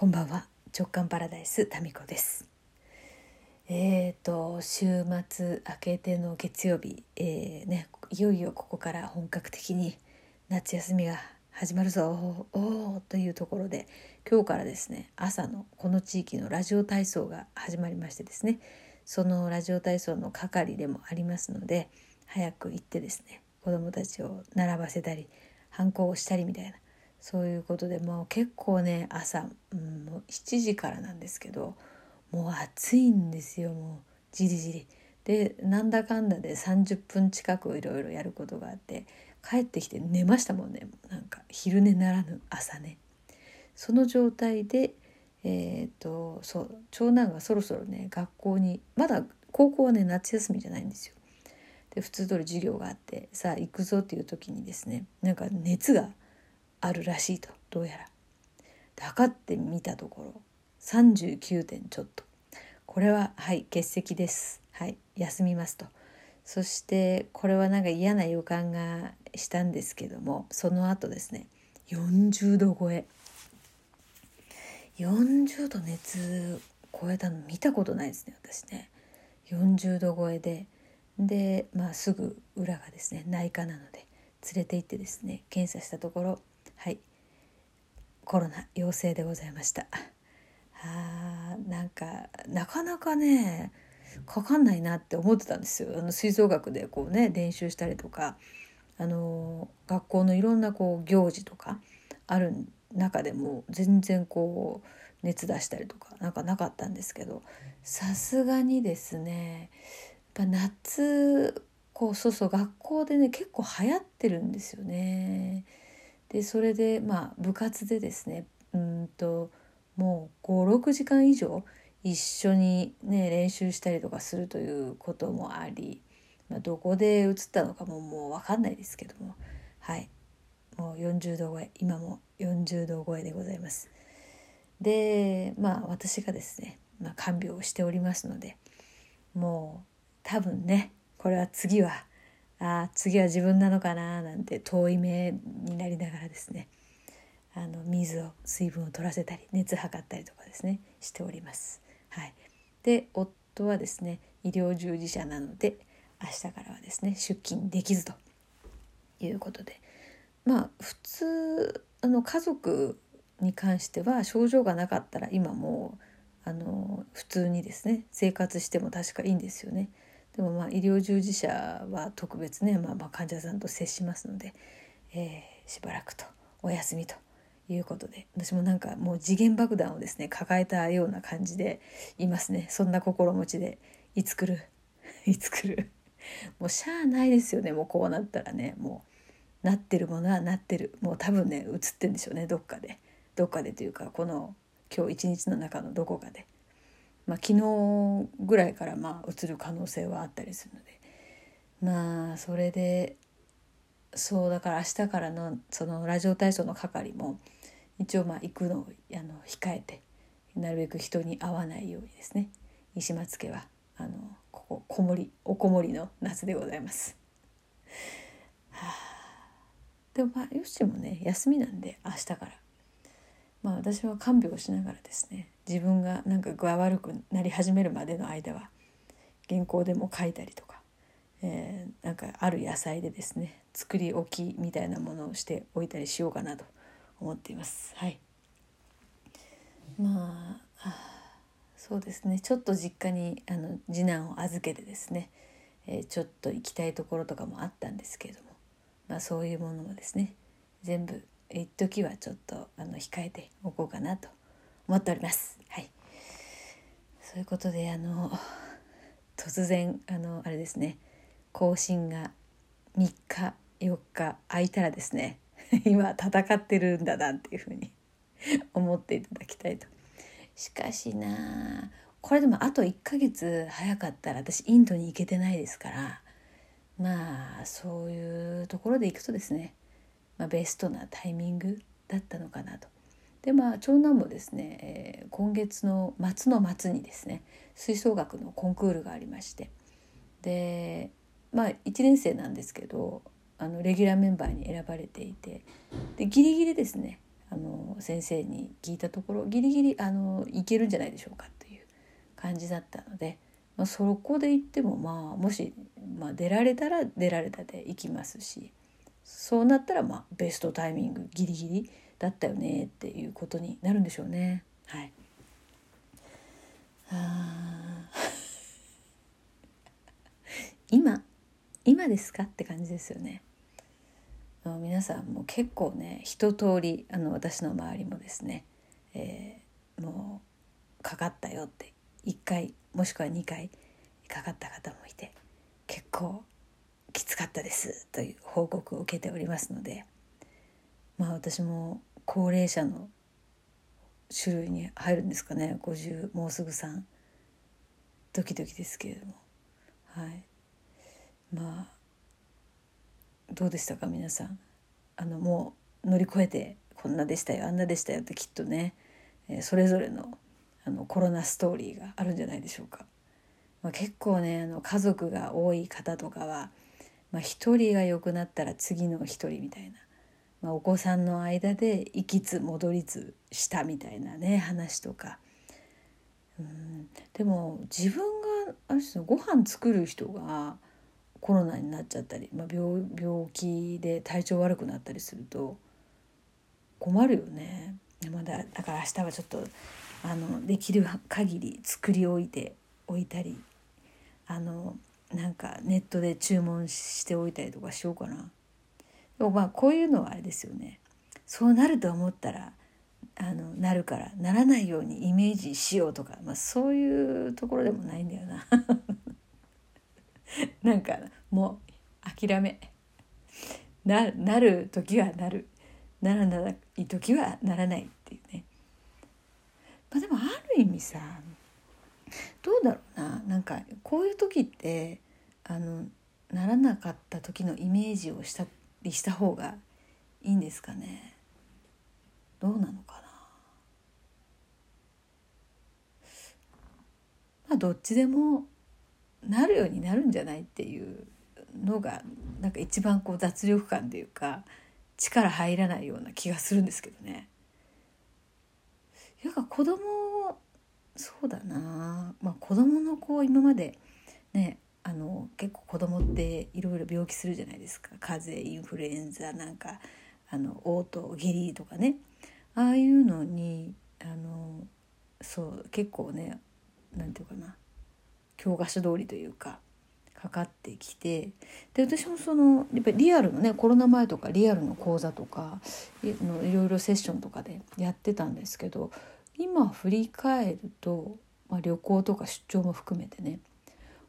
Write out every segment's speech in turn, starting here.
こんばんは。直感パラダイスタミコです。えーと週末明けての月曜日、えーね、いよいよここから本格的に夏休みが始まるぞ。おおというところで今日からですね朝のこの地域のラジオ体操が始まりましてですねそのラジオ体操の係でもありますので早く行ってですね子どもたちを並ばせたり反抗をしたりみたいなそういうことでもう結構ね朝、うん、もう7時からなんですけどもう暑いんですよもうじりじり。でなんだかんだで30分近くいろいろやることがあって帰ってきて寝ましたもんねなんか昼寝ならぬ朝ね。その状態でえーと、そう長男がそろそろね学校にまだ高校はね夏休みじゃないんですよ。で普通通り授業があってさあ行くぞっていう時にですねなんか熱があるらしいとどうやら。測ってみたところ39点ちょっと。これははい欠席です。はい休みますと。そしてこれはなんか嫌な予感がしたんですけどもその後ですね40度超え。40度熱超えたの見たことないですね私ね。40度超えで。で、まあ、すぐ裏がですね内科なので連れて行ってですね検査したところはい。コロナ陽性でございました。あーなんかなかなかねかかんないなって思ってたんですよ。あの吹奏楽でこうね練習したりとか。あの学校のいろんなこう行事とかある中でも全然こう熱出したりとかなんかなかったんですけど。さすがにですねやっぱ夏こうそうそう学校でね結構流行ってるんですよね。でそれでまあ部活でですねうんともう56時間以上一緒にね練習したりとかするということもあり、まあ、どこで移ったのかももう分かんないですけどもはいもう40度超え今も40度超えでございます。でまあ私がですね、まあ、看病をしておりますのでもう多分ねこれは次はあ次は自分なのかななんて遠い目になりながらですねあの水を水分を取らせたり熱測ったりとかですねしております。はい、で夫はですね医療従事者なので明日からはですね出勤できずということでまあ普通あの家族に関しては症状がなかったら今もうあの普通にですね生活しても確かいいんですよね。でもまあ医療従事者は特別ね、まあ、まあ患者さんと接しますので、えー、しばらくとお休みということで私もなんかもう次元爆弾をですね抱えたような感じでいますね。そんな心持ちでいつ来る？いつ来る？もうしゃあないですよねもうこうなったらね。もうなってるものはなってる。もう多分ね映ってんでしょうねどっかで。どっかでというかこの今日一日の中のどこかで。まあ、昨日ぐらいからまあ移る可能性はあったりするので。まあそれでそうだから明日からのそのラジオ体操の係も一応まあ行くのをあの控えてなるべく人に会わないようにですね。石松家はあのこここもりおこもりの夏でございます。はあ、でもまあよしもね休みなんで明日からまあ私は看病しながらですね自分がなんか具合悪くなり始めるまでの間は原稿でも書いたりとか、えー、なんかある野菜でですね作り置きみたいなものをしておいたりしようかなと思っています。はいまあそうですねちょっと実家にあの次男を預けてですね、えー、ちょっと行きたいところとかもあったんですけれども、まあ、そういうものもですね全部一時はちょっとあの控えておこうかなと思っております。はい、そういうことであの突然あのあれですね更新が3日4日空いたらですね 今戦ってるんだなっていうふうに 思っていただきたいと。しかしなこれでもあと1ヶ月早かったら私インドに行けてないですからまあそういうところで行くとですねまあ、ベストなタイミングだったのかなと。でまあ長男もですね、えー、今月の末の末にですね吹奏楽のコンクールがありまして。でまあ1年生なんですけどあのレギュラーメンバーに選ばれていて。でギリギリですねあの先生に聞いたところギリギリあのいけるんじゃないでしょうかという感じだったので、まあ、そこで行ってもまあもし、まあ、出られたら出られたで行きますし。そうなったらまあベストタイミングギリギリだったよねっていうことになるんでしょうね。はい、あ 今今ですかって感じですよね。皆さんも結構ね一通りあの私の周りもですね、えー、もうかかったよって1回もしくは2回かかった方もいて結構かったですという報告を受けておりますのでまあ私も高齢者の種類に入るんですかね。50もうすぐ3ドキドキですけれども。はい。まあどうでしたか皆さん。あのもう乗り越えてこんなでしたよあんなでしたよってきっとね、え、それぞれのあのコロナストーリーがあるんじゃないでしょうか。まあ、結構ねあの家族が多い方とかは、まあ、1人が良くなったら次の1人みたいな、まあ、お子さんの間で行きつ戻りつしたみたいなね話とか。うんでも自分があれですご飯作る人がコロナになっちゃったり、まあ病、病気で体調悪くなったりすると困るよね。まだだから明日はちょっとあのできる限り作り置いておいたりあのなんかネットで注文しておいたりとかしようかな。でもまあこういうのはあれですよね。そうなると思ったらあのなるからならないようにイメージしようとか、まあ、そういうところでもないんだよな。なんかもう諦めななる時はなるならない時はならないっていうね、まあ、でもある意味さどうだろうな。なんかこういう時ってあのならなかった時のイメージをしたりした方がいいんですかね。どうなのかな。まあどっちでもなるようになるんじゃないっていうのがなんか一番こう脱力感というか力入らないような気がするんですけどね。やか子供そうだな、まあ、子供の子今までねあの結構子供っていろいろ病気するじゃないですか。風邪インフルエンザなんかあの嘔吐下痢とかね。ああいうのにあのそう結構ねなんていうかな。教科書通りというかかかってきて。で私もそのやっぱりリアルのねコロナ前とかリアルの講座とかいろいろセッションとかでやってたんですけど今振り返ると、まあ、旅行とか出張も含めてね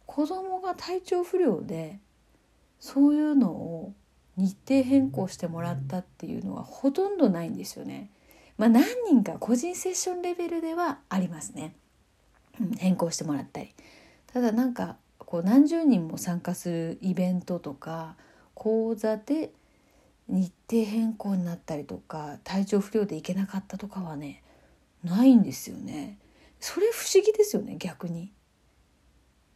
子供が体調不良でそういうのを日程変更してもらったっていうのはほとんどないんですよね。まあ、何人か個人セッションレベルではありますね。うん、変更してもらったり。ただなんかこう何十人も参加するイベントとか講座で日程変更になったりとか体調不良で行けなかったとかはねないんですよね。それ不思議ですよね逆に。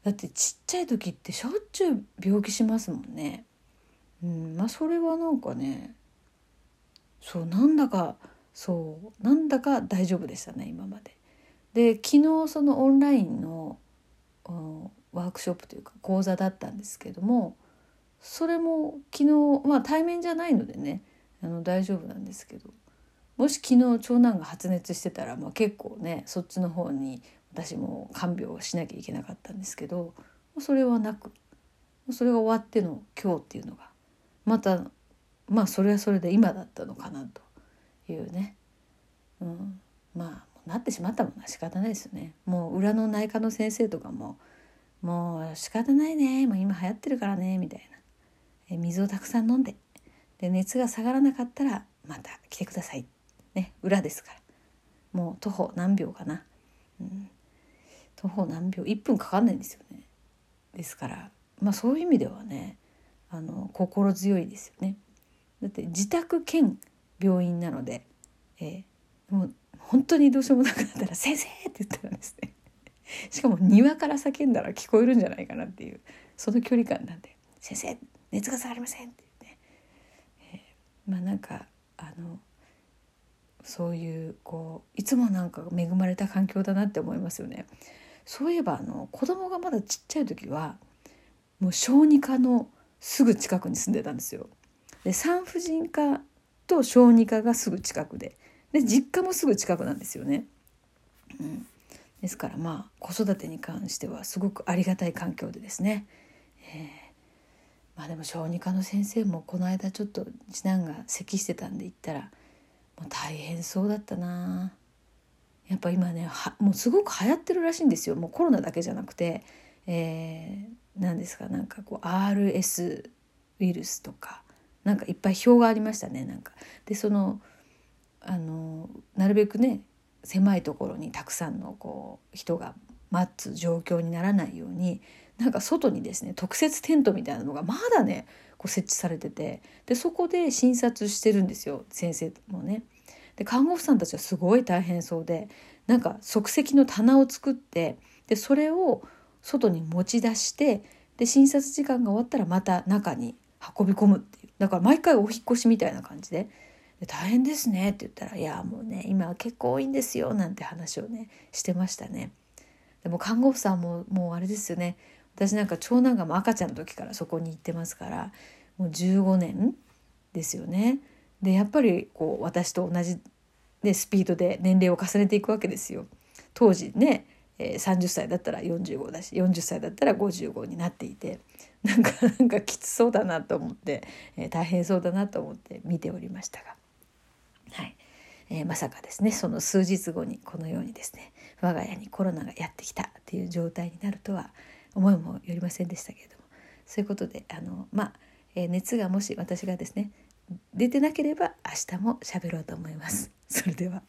だってちっちゃい時ってしょっちゅう病気しますもんね。うん、まあそれはなんかねそうなんだかそうなんだか大丈夫でしたね今まで。で昨日そのオンラインのワークショップというか講座だったんですけどもそれも昨日まあ対面じゃないのでねあの大丈夫なんですけどもし昨日長男が発熱してたら、まあ、結構ねそっちの方に私も看病しなきゃいけなかったんですけどそれはなくそれが終わっての今日っていうのがまたまあそれはそれで今だったのかなというね、うん、まあなってしまったものは仕方ないですよね。もう裏の内科の先生とかももう仕方ないね。もう今流行ってるからねみたいな。え水をたくさん飲んで。で熱が下がらなかったらまた来てくださいね裏ですから。もう徒歩何秒かな、うん、徒歩何秒1分かかんないんですよね。ですからまあそういう意味ではねあの心強いですよね。だって自宅兼病院なので、えー、もう本当にどうしようもなくなったら「先生!」って言ったらですね。しかも庭から叫んだら聞こえるんじゃないかなっていうその距離感なんで「先生熱が下がりません」って言って、えー、まあなんかあのそういうこういつもなんか恵まれた環境だなって思いますよね。そういえばあの子供がまだちっちゃい時はもう小児科のすぐ近くに住んでたんですよ。で産婦人科と小児科がすぐ近くでで実家もすぐ近くなんですよね。うん、ですからまあ子育てに関してはすごくありがたい環境でですね。えー、まあでも小児科の先生もこの間ちょっと次男が咳してたんで行ったらもう大変そうだったな。やっぱ今ねもうすごく流行ってるらしいんですよ。もうコロナだけじゃなくて、えー、何ですか？なんかこう RS ウイルスとか。なんかいっぱい表がありましたねなんか。でそのあのなるべくね狭いところにたくさんのこう人が待つ状況にならないようになんか外にですね特設テントみたいなのがまだねこう設置されててでそこで診察してるんですよ先生もね。で看護婦さんたちはすごい大変そうでなんか即席の棚を作ってでそれを外に持ち出してで診察時間が終わったらまた中に運び込むっていうだから毎回お引越しみたいな感じでで大変ですねって言ったら「いやもうね今は結構多いんですよ」なんて話をねしてましたね。でも看護婦さんももうあれですよね私なんか長男がも赤ちゃんの時からそこに行ってますからもう15年ですよね。でやっぱりこう私と同じ、ね、スピードで年齢を重ねていくわけですよ。当時ね、30歳だったら45だし40歳だったら55になっていてなんかなんかきつそうだなと思って、えー、大変そうだなと思って見ておりましたが。はいえー、まさかですねその数日後にこのようにですね我が家にコロナがやってきたっていう状態になるとは思いもよりませんでしたけれどもそういうことであのまあ、えー、熱がもし私がですね出てなければ明日も喋ろうと思います。それでは